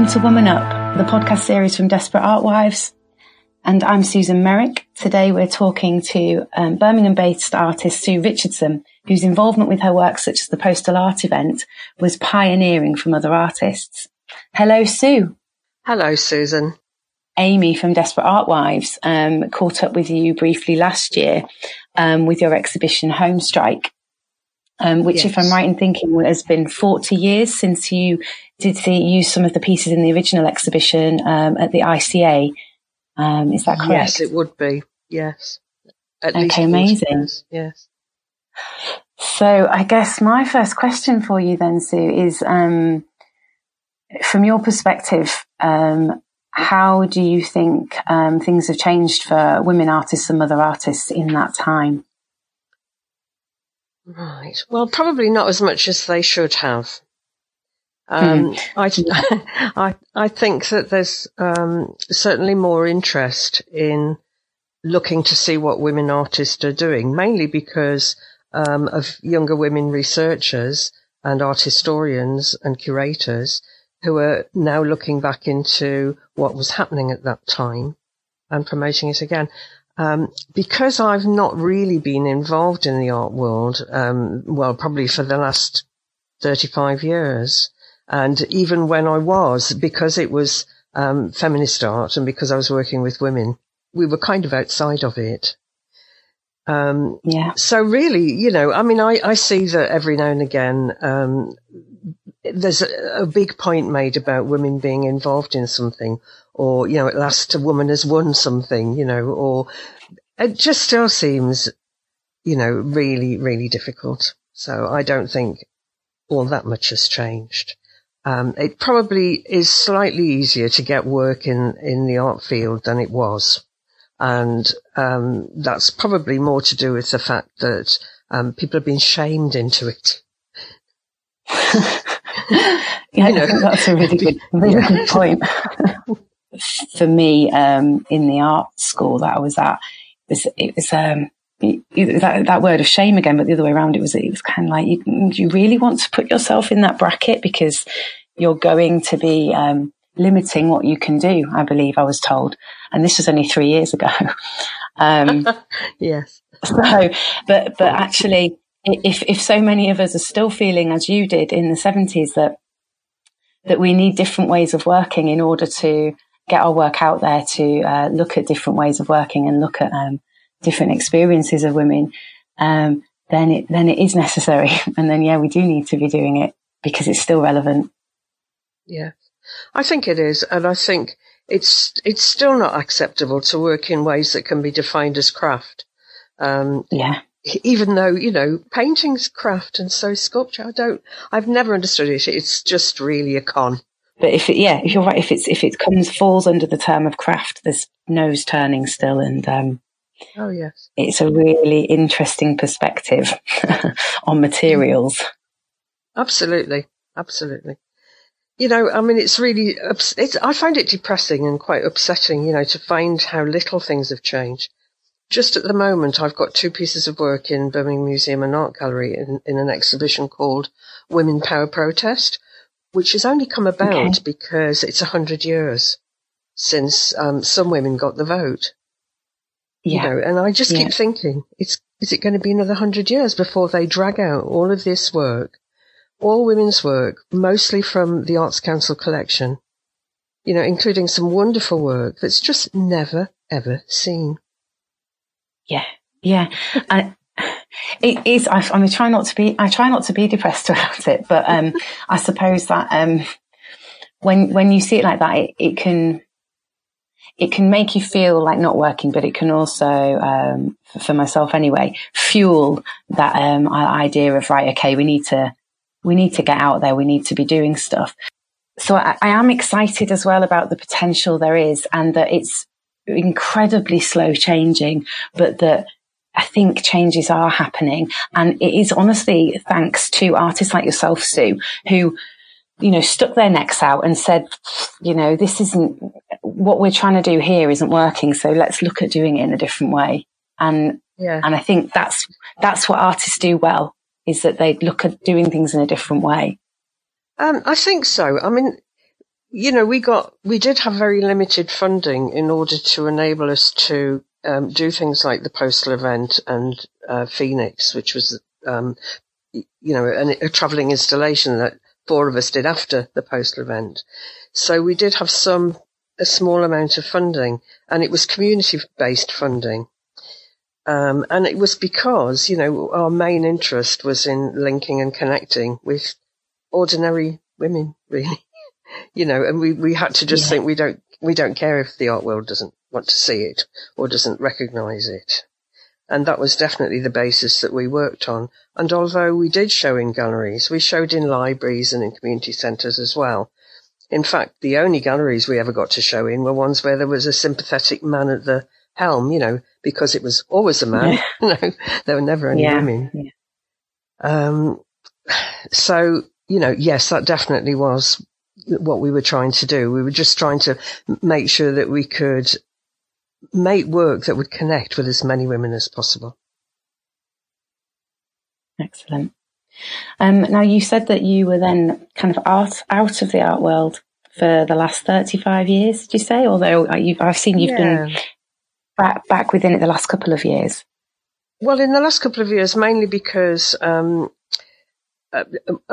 welcome to Woman Up, the podcast series from Desperate Art Wives. And I'm Susan Merrick. Today we're talking to um, Birmingham based artist Sue Richardson, whose involvement with her work, such as the Postal Art event, was pioneering from other artists. Hello, Sue. Hello, Susan. Amy from Desperate Art Wives um, caught up with you briefly last year um, with your exhibition Home Strike, um, which, yes. if I'm right in thinking, has been 40 years since you did see, use some of the pieces in the original exhibition um, at the ICA. Um, is that correct? Yes, it would be. Yes. At okay, amazing. Yes. So I guess my first question for you then, Sue, is um, from your perspective, um, how do you think um, things have changed for women artists and other artists in that time? Right. Well, probably not as much as they should have. Um, mm. I, I, I think that there's um, certainly more interest in looking to see what women artists are doing, mainly because um, of younger women researchers and art historians and curators who are now looking back into what was happening at that time and promoting it again. Um, because I've not really been involved in the art world, um, well, probably for the last 35 years. And even when I was, because it was um, feminist art and because I was working with women, we were kind of outside of it. Um, yeah. So really, you know, I mean, I, I see that every now and again, um, there's a, a, big point made about women being involved in something, or you know, at last a woman has won something, you know, or it just still seems, you know, really, really difficult. So I don't think all that much has changed. Um, it probably is slightly easier to get work in, in the art field than it was. And um, that's probably more to do with the fact that um, people have been shamed into it. yeah, you know. that's a really good, really yeah. good point. For me, um, in the art school that I was at, it was, it was um, that, that word of shame again, but the other way around, it was, it was kind of like, you, you really want to put yourself in that bracket because you're going to be, um, limiting what you can do, I believe I was told. And this was only three years ago. um, yes. So, but, but actually, if, if so many of us are still feeling as you did in the seventies that, that we need different ways of working in order to get our work out there to uh, look at different ways of working and look at um, different experiences of women, um, then it then it is necessary. And then yeah, we do need to be doing it because it's still relevant. Yeah, I think it is, and I think it's it's still not acceptable to work in ways that can be defined as craft. Um, yeah. Even though you know painting's craft and so sculpture, I don't. I've never understood it. It's just really a con. But if it, yeah, if you're right, if it's if it comes falls under the term of craft, there's nose turning still, and um, Oh, yes. It's a really interesting perspective on materials. Absolutely. Absolutely. You know, I mean, it's really, it's, I find it depressing and quite upsetting, you know, to find how little things have changed. Just at the moment, I've got two pieces of work in Birmingham Museum and Art Gallery in, in an exhibition called Women Power Protest, which has only come about okay. because it's a hundred years since um, some women got the vote. Yeah. You know, and I just yeah. keep thinking, it's, is it going to be another hundred years before they drag out all of this work, all women's work, mostly from the Arts Council collection, you know, including some wonderful work that's just never, ever seen. Yeah. Yeah. I, it is, I, I mean, try not to be, I try not to be depressed about it, but, um, I suppose that, um, when, when you see it like that, it, it can, it can make you feel like not working, but it can also, um, for myself anyway, fuel that um, idea of right, okay, we need to we need to get out there, we need to be doing stuff. So I, I am excited as well about the potential there is, and that it's incredibly slow changing, but that I think changes are happening. And it is honestly thanks to artists like yourself, Sue, who you know, stuck their necks out and said, you know, this isn't what we're trying to do here isn't working. So let's look at doing it in a different way. And, yeah. and I think that's, that's what artists do well is that they look at doing things in a different way. Um, I think so. I mean, you know, we got, we did have very limited funding in order to enable us to um, do things like the postal event and uh, Phoenix, which was, um, you know, an, a travelling installation that four of us did after the postal event. So we did have some, a small amount of funding, and it was community based funding. Um, and it was because, you know, our main interest was in linking and connecting with ordinary women, really. you know, and we, we had to just yeah. think we don't, we don't care if the art world doesn't want to see it or doesn't recognize it. And that was definitely the basis that we worked on. And although we did show in galleries, we showed in libraries and in community centres as well. In fact, the only galleries we ever got to show in were ones where there was a sympathetic man at the helm, you know, because it was always a man. Yeah. no, there were never any yeah. women. Yeah. Um, so, you know, yes, that definitely was what we were trying to do. We were just trying to make sure that we could make work that would connect with as many women as possible. Excellent. Um, now, you said that you were then kind of out out of the art world for the last thirty-five years. Did you say? Although uh, I've seen you've yeah. been back back within it the last couple of years. Well, in the last couple of years, mainly because um, uh,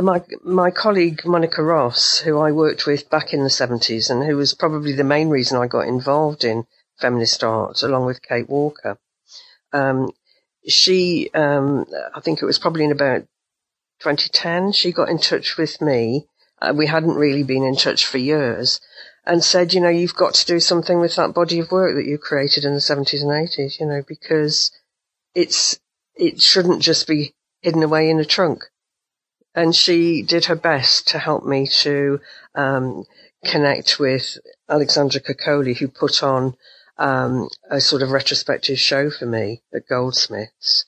my my colleague Monica Ross, who I worked with back in the seventies, and who was probably the main reason I got involved in feminist art, along with Kate Walker. Um, she, um, I think it was probably in about 2010, she got in touch with me. Uh, we hadn't really been in touch for years and said, you know, you've got to do something with that body of work that you created in the 70s and 80s, you know, because it's, it shouldn't just be hidden away in a trunk. And she did her best to help me to um, connect with Alexandra Kokoli, who put on um, a sort of retrospective show for me at Goldsmiths.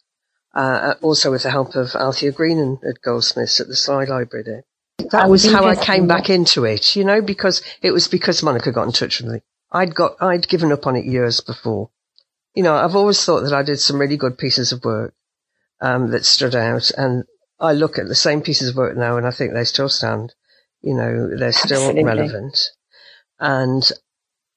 Uh, also with the help of Althea Greenan at Goldsmiths at the Sly Library there. That was how I came back into it, you know, because it was because Monica got in touch with me. I'd got, I'd given up on it years before. You know, I've always thought that I did some really good pieces of work, um, that stood out and I look at the same pieces of work now and I think they still stand. You know, they're still Absolutely. relevant. And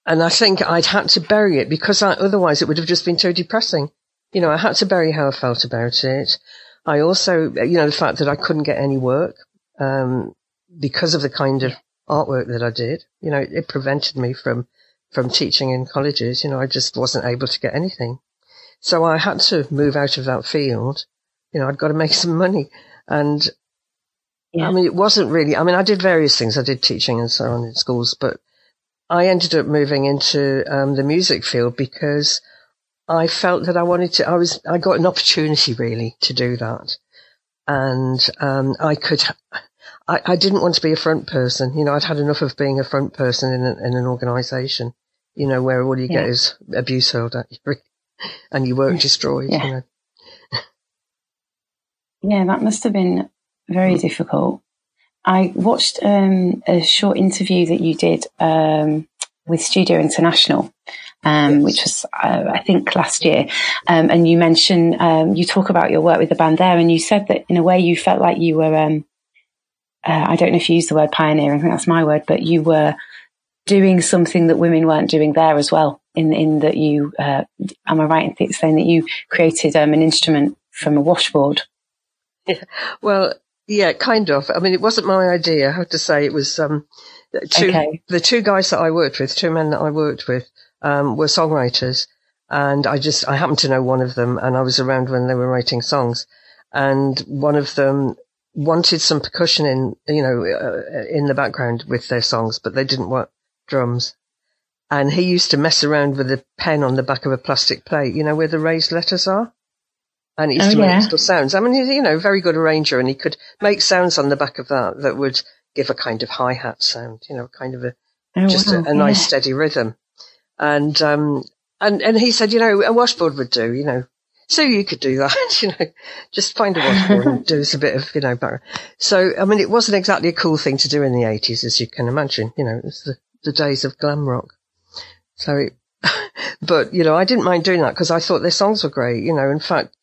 and I think I'd had to bury it because I, otherwise it would have just been too depressing. You know, I had to bury how I felt about it. I also, you know, the fact that I couldn't get any work, um, because of the kind of artwork that I did, you know, it prevented me from, from teaching in colleges. You know, I just wasn't able to get anything. So I had to move out of that field. You know, I'd got to make some money. And yeah. I mean, it wasn't really, I mean, I did various things. I did teaching and so on in schools, but I ended up moving into um, the music field because I felt that I wanted to. I was. I got an opportunity really to do that, and um, I could. I, I, didn't want to be a front person. You know, I'd had enough of being a front person in, a, in an organisation. You know, where all you yeah. get is abuse hurled at you, and your work destroyed. Yeah. You know? Yeah, that must have been very difficult. I watched um, a short interview that you did um, with Studio International, um, yes. which was, uh, I think, last year. Um, and you mentioned, um, you talk about your work with the band there, and you said that in a way you felt like you were, um, uh, I don't know if you used the word pioneer, I think that's my word, but you were doing something that women weren't doing there as well. In, in that you, uh, am I right in saying that you created an instrument from a washboard? Yeah. Well, yeah, kind of. I mean, it wasn't my idea. I have to say it was um, two, okay. the two guys that I worked with, two men that I worked with, um, were songwriters, and I just I happened to know one of them, and I was around when they were writing songs, and one of them wanted some percussion in you know uh, in the background with their songs, but they didn't want drums. And he used to mess around with a pen on the back of a plastic plate, you know, where the raised letters are and he used oh, to make little sounds. I mean, he's, you know, very good arranger and he could make sounds on the back of that that would give a kind of hi-hat sound, you know, kind of a, oh, just wow, a, a yeah. nice steady rhythm. And, um, and, and he said, you know, a washboard would do, you know, so you could do that, you know, just find a washboard and do us a bit of, you know, background. So, I mean, it wasn't exactly a cool thing to do in the eighties, as you can imagine, you know, it was the, the days of glam rock. So it, but, you know, I didn't mind doing that because I thought their songs were great, you know, in fact,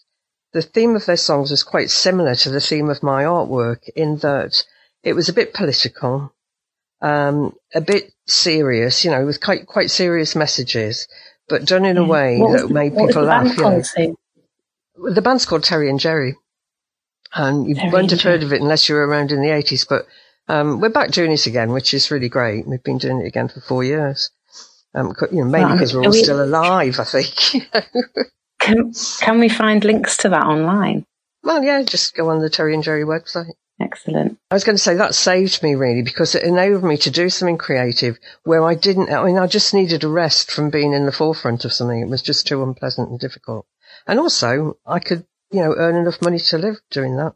the theme of their songs was quite similar to the theme of my artwork in that it was a bit political. um, a bit serious, you know, with quite, quite serious messages, but done in a way what that made people laugh. You know. The band's called Terry and Gerry. And you Terry won't have heard of it unless you were around in the 80s, but um, we're back doing it again, which is really great. We've been doing it again for four years. Um, you know, mainly because we're all we, still alive, I think. can, can we find links to that online? Well, yeah, just go on the Terry and Gerry website. Excellent. I was going to say that saved me really because it enabled me to do something creative where I didn't, I mean, I just needed a rest from being in the forefront of something. It was just too unpleasant and difficult. And also I could, you know, earn enough money to live doing that.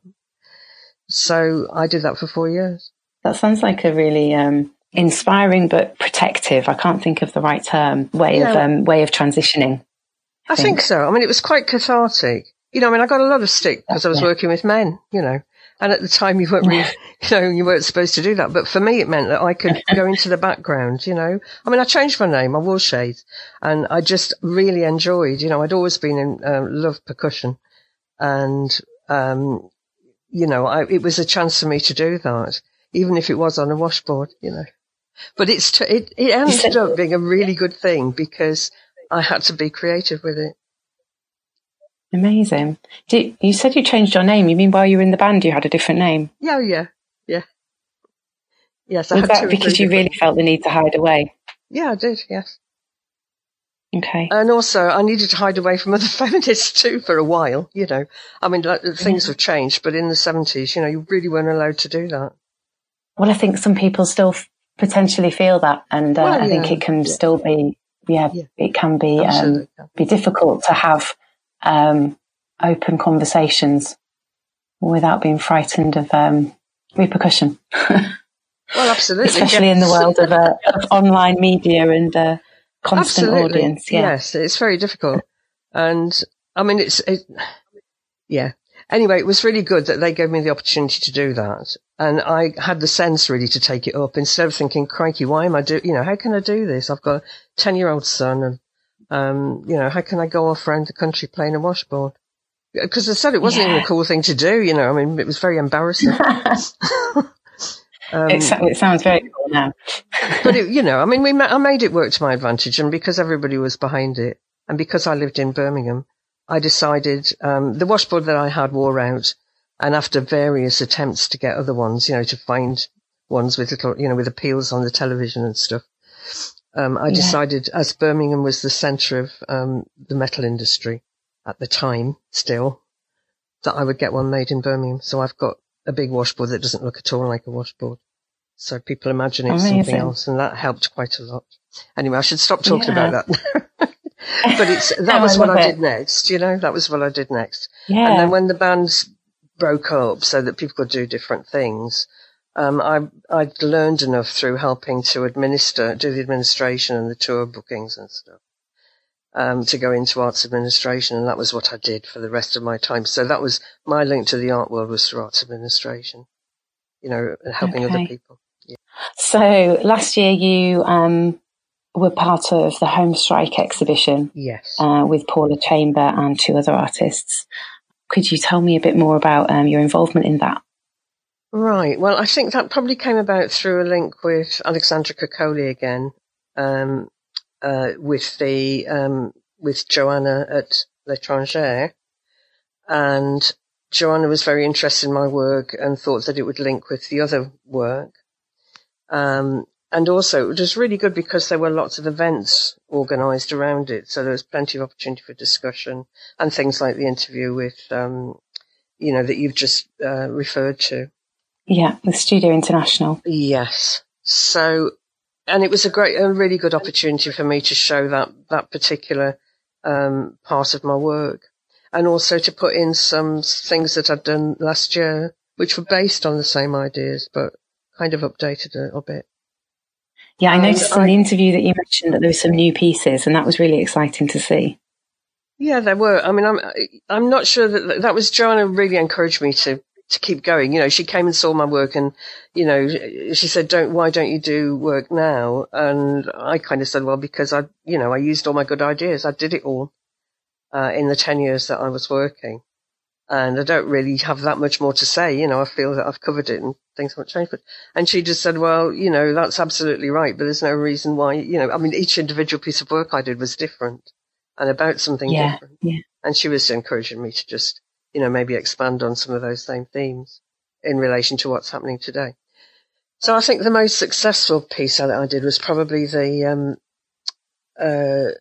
So I did that for four years. That sounds like a really, um, inspiring but protective. I can't think of the right term way yeah. of, um, way of transitioning. I, think so. I mean, it was quite cathartic. You know, I mean, I got a lot of stick because I was working with men, you know. And at the time, you weren't really, you know, you weren't supposed to do that. But for me, it meant that I could go into the background, you know. I mean, I changed my name, I wore shades, and I just really enjoyed, you know, I'd always been in uh, love percussion, and um, you know, I, it was a chance for me to do that, even if it was on a washboard, you know. But it's t- it it ended up being a really good thing because I had to be creative with it. Amazing. Did, you said you changed your name. You mean while you were in the band, you had a different name? Yeah, yeah, yeah. Yes, I Was that because you really felt the need to hide away? Yeah, I did. Yes. Okay. And also, I needed to hide away from other feminists too for a while. You know, I mean, like, things yeah. have changed, but in the seventies, you know, you really weren't allowed to do that. Well, I think some people still potentially feel that, and uh, well, yeah, I think it can yeah. still be, yeah, it can be um, be difficult to have um, open conversations without being frightened of um, repercussion. well, absolutely, especially yes. in the world of, uh, of online media and uh, constant absolutely. audience. Yeah. Yes, it's very difficult, and I mean, it's it, yeah. Anyway, it was really good that they gave me the opportunity to do that, and I had the sense really to take it up instead of thinking, "Crikey, why am I do? You know, how can I do this? I've got a ten-year-old son, and um, you know, how can I go off around the country playing a washboard? Because I said it wasn't yeah. even a cool thing to do, you know, I mean, it was very embarrassing. um, it, it, sounds very cool now. but, it, you know, I mean, we ma- I made it work to my advantage and because everybody was behind it and because I lived in Birmingham, I decided, um, the washboard that I had wore out and after various attempts to get other ones, you know, to find ones with little, you know, with appeals on the television and stuff, um, I yeah. decided, as Birmingham was the centre of um, the metal industry at the time, still, that I would get one made in Birmingham. So I've got a big washboard that doesn't look at all like a washboard. So people imagine it's Amazing. something else, and that helped quite a lot. Anyway, I should stop talking yeah. about that. but it's that was I what I it. did next. You know, that was what I did next. Yeah. And then when the bands broke up, so that people could do different things, um, I, I'd learned enough through helping to administer, do the administration and the tour bookings and stuff, um, to go into arts administration. And that was what I did for the rest of my time. So that was my link to the art world was through arts administration, you know, helping okay. other people. Yeah. So last year you, um, were part of the Home Strike exhibition. Yes. Uh, with Paula Chamber and two other artists. Could you tell me a bit more about um, your involvement in that? Right. Well, I think that probably came about through a link with Alexandra Kokoli again, um, uh, with the um, with Joanna at L'Étrangère, and Joanna was very interested in my work and thought that it would link with the other work. Um, and also, it was really good because there were lots of events organised around it, so there was plenty of opportunity for discussion and things like the interview with, um, you know, that you've just uh, referred to. Yeah, the Studio International. Yes. So, and it was a great, a really good opportunity for me to show that, that particular, um, part of my work. And also to put in some things that I'd done last year, which were based on the same ideas, but kind of updated a little bit. Yeah, I noticed in the interview that you mentioned that there were some new pieces, and that was really exciting to see. Yeah, there were. I mean, I'm I'm not sure that that was Joanna really encouraged me to to keep going. You know, she came and saw my work and, you know, she said, don't, why don't you do work now? And I kind of said, well, because I, you know, I used all my good ideas. I did it all, uh, in the 10 years that I was working. And I don't really have that much more to say. You know, I feel that I've covered it and things haven't changed. But, and she just said, well, you know, that's absolutely right, but there's no reason why, you know, I mean, each individual piece of work I did was different and about something yeah, different. Yeah. And she was encouraging me to just, you know, maybe expand on some of those same themes in relation to what's happening today. So I think the most successful piece that I did was probably the, um, uh,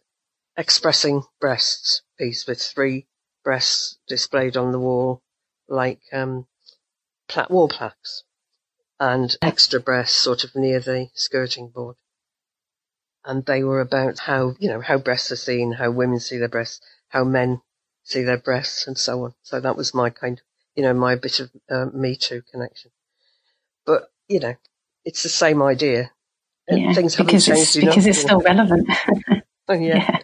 expressing breasts piece with three breasts displayed on the wall, like um, pla- wall plaques, and extra breasts sort of near the skirting board. And they were about how you know how breasts are seen, how women see their breasts, how men see their breasts, and so on. So that was my kind of you know my bit of uh, Me Too connection. But you know, it's the same idea. Yeah, things haven't because changed it's, enough. because it's still relevant. oh, yeah. yeah.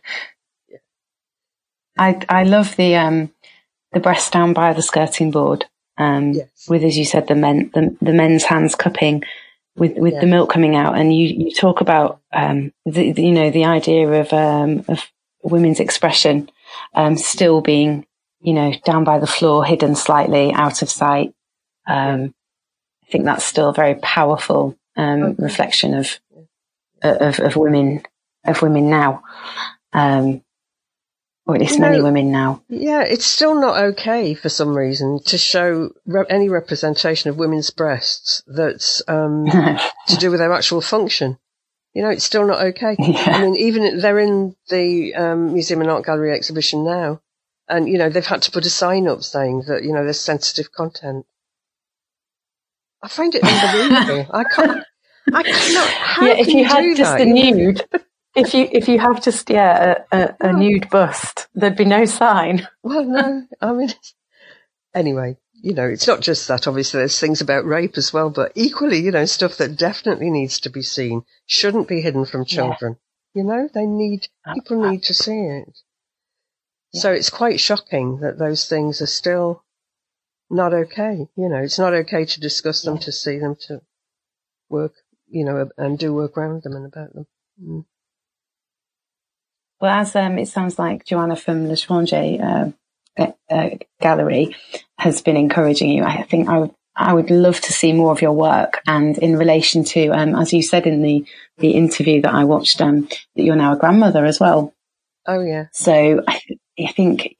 I I love the um the breast down by the skirting board. Um, yes. with as you said the men the, the men's hands cupping with with Yeah. the milk coming out, and you you talk about um the, the- you know the idea of um of women's expression um still being you know down by the floor, hidden slightly out of sight. Um, I think that's still a very powerful um Okay. reflection of of of women of women now. Um, or at least You many know- women now. Yeah, it's still not okay for some reason to show re- any representation of women's breasts that's um, to do with their actual function. You know, it's still not okay. I mean, even they're in the um, Museum and Art Gallery exhibition now, and you know they've had to put a sign up saying that you know there's sensitive content. I find it unbelievable. I can't. I cannot. How yeah, if can you had just that? a nude, if you if you have just yeah a, a, a nude bust, there'd be no sign. Well, no, I mean, anyway, you know, it's not just that. Obviously, there's things about rape as well, but equally, you know, stuff that definitely needs to be seen shouldn't be hidden from Yeah. children. You know, they need people need to see it. So it's quite shocking that those things are still not okay. You know, it's not okay to discuss them, Yeah. to see them, to work, you know, and do work around them and about them. Mm. Well, as um, it sounds like Joanna from L'Étrangère uh, uh, uh, Gallery has been encouraging you, I think I would I would love to see more of your work. And in relation to, um, as you said in the the interview that I watched, um, that you're now a grandmother as well. Oh yeah, So I, th- I think,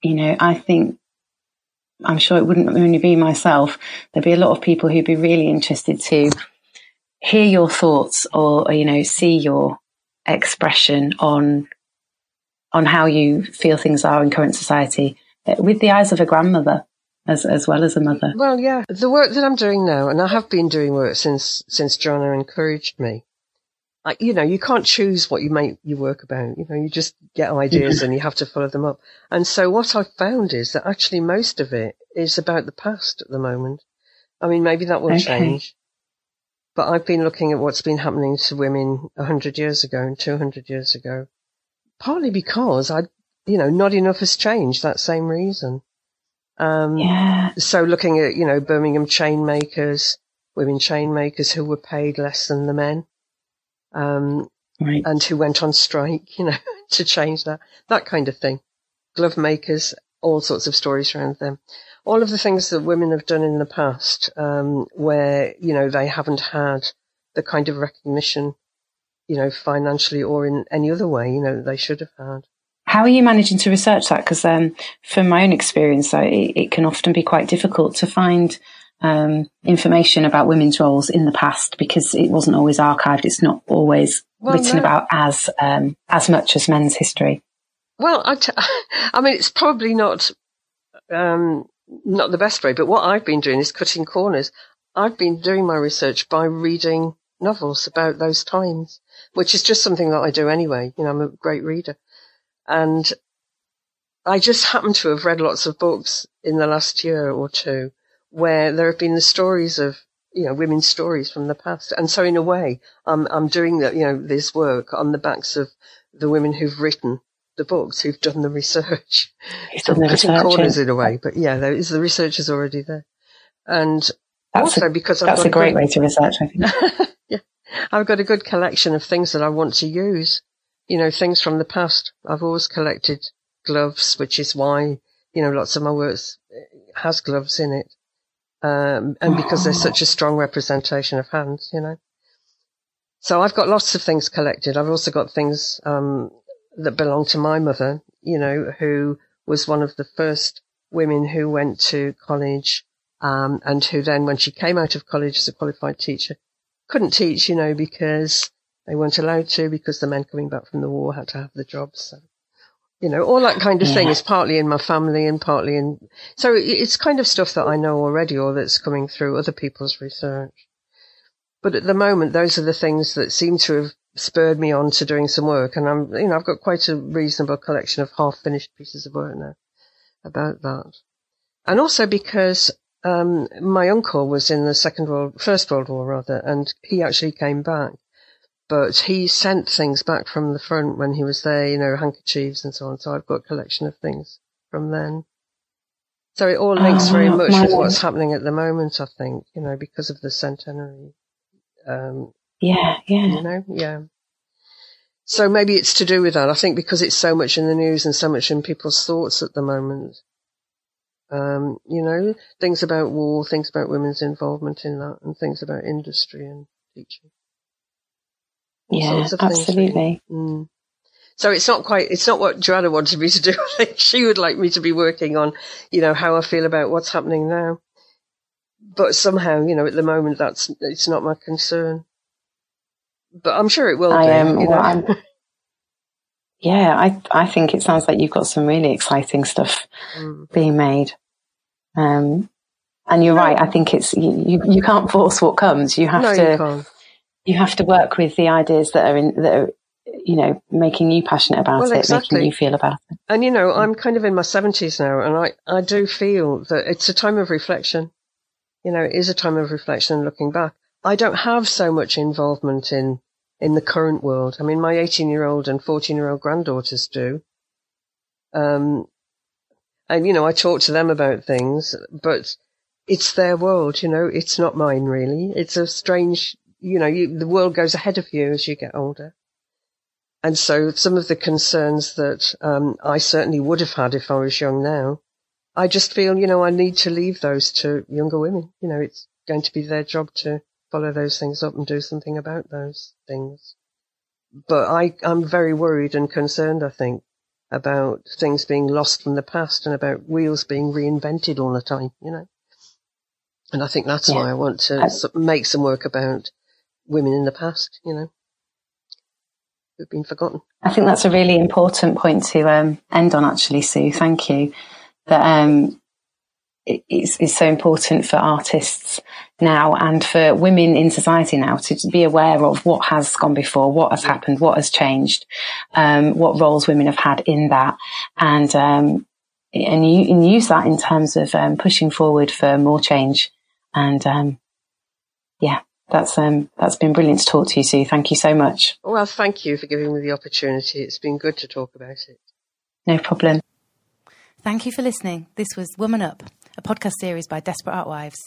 you know, I think, I'm sure it wouldn't only be myself. There'd be a lot of people who'd be really interested to hear your thoughts or, or, you know, see your expression on, on how you feel things are in current society uh, with the eyes of a grandmother as, as well as a mother. Well, yeah, the work that I'm doing now, and I have been doing work since since Joanna encouraged me. I, you know, you can't choose what you make your work about. You know, you just get ideas and you have to follow them up. And so what I've found is that actually most of it is about the past at the moment. I mean, maybe that will Okay. change. But I've been looking at what's been happening to women a hundred years ago and two hundred years ago, partly because I, you know, not enough has changed. That same reason. Um, Yeah. so looking at, you know, Birmingham chain makers, women chain makers who were paid less than the men, um, Right. and who went on strike, you know, to change that, that kind of thing. Glove makers, all sorts of stories around them. All of the things that women have done in the past, um, where, you know, they haven't had the kind of recognition, you know, financially or in any other way, you know, they should have had. How are you managing to research that? Because um, from my own experience, I, it, it can often be quite difficult to find um, information about women's roles in the past because it wasn't always archived. It's not always Well, written no. about as um, as much as men's history. Well, I, t- I mean, it's probably not um, not the best way, but what I've been doing is cutting corners. I've been doing my research by reading novels about those times, which is just something that I do anyway. You know, I'm a great reader, and I just happen to have read lots of books in the last year or two where there have been the stories of you know women's stories from the past, and so in a way, I'm I'm doing that you know this work on the backs of the women who've written the books, who've done the research. It's So cutting research, corners in a way, but yeah, there is the research is already there, and That's also a, because I've that's got a great way to research. I think. I've got a good collection of things that I want to use. You know, things from the past. I've always collected gloves, which is why you know lots of my work has gloves in it. Um, and because there's such a strong representation of hands, you know. So I've got lots of things collected. I've also got things, um, that belong to my mother, you know, who was one of the first women who went to college, um, and who then, when she came out of college as a qualified teacher, couldn't teach, you know, because they weren't allowed to, because the men coming back from the war had to have the jobs. So, you know, all that kind of yeah. thing is partly in my family and partly in, so it's kind of stuff that I know already or that's coming through other people's research. But at the moment, those are the things that seem to have spurred me on to doing some work. And I'm, you know, I've got quite a reasonable collection of half finished pieces of work now about that. And also because, um, my uncle was in the second world, first world war rather, and he actually came back, but he sent things back from the front when he was there, you know, handkerchiefs and so on. So I've got a collection of things from then. So it all links oh, very much with what's happening at the moment, I think, you know, because of the centenary. Um, yeah, yeah. You know, yeah. So maybe it's to do with that. I think because it's so much in the news and so much in people's thoughts at the moment. Um, you know, things about war, things about women's involvement in that, and things about industry and teaching. yeah, absolutely. Mm. So it's not quite, it's not what Joanna wanted me to do. she would like me to be working on, you know, how I feel about what's happening now. But somehow, you know, at the moment, that's, it's not my concern but I'm sure it will. I am. You know? yeah, I I think it sounds like you've got some really exciting stuff mm. being made. Um, and you're right. I think it's you, you. can't force what comes. You have no, to. You, you, have to work with the ideas that are in that are, you know, making you passionate about well, it, exactly. making you feel about it. And you know, I'm kind of in my seventies now, and I I do feel that it's a time of reflection. You know, it is a time of reflection and looking back. I don't have so much involvement in in the current world. I mean, my 18 year old and 14 year old granddaughters do. Um, and you know, I talk to them about things, but it's their world, you know, it's not mine really. It's a strange, you know, you, the world goes ahead of you as you get older. And so some of the concerns that, um, I certainly would have had if I was young now, I just feel, you know, I need to leave those to younger women. You know, it's going to be their job to follow those things up and do something about those things. But I, I'm very worried and concerned, I think, about things being lost from the past and about wheels being reinvented all the time, you know. And I think that's yeah. why I want to I, make some work about women in the past, you know, who've been forgotten. I think that's a really important point to um, end on, actually, Sue. Thank you. That um, it's, it's so important for artists now and for women in society now to be aware of what has gone before, what has happened, what has changed, um, what roles women have had in that, and um, and, you, and use that in terms of um, pushing forward for more change. And um, yeah, that's um, that's been brilliant to talk to you, Sue. Thank you so much. Well, thank you for giving me the opportunity. It's been good to talk about it. No problem. Thank you for listening. This was Woman Up a podcast series by Desperate Art Wives.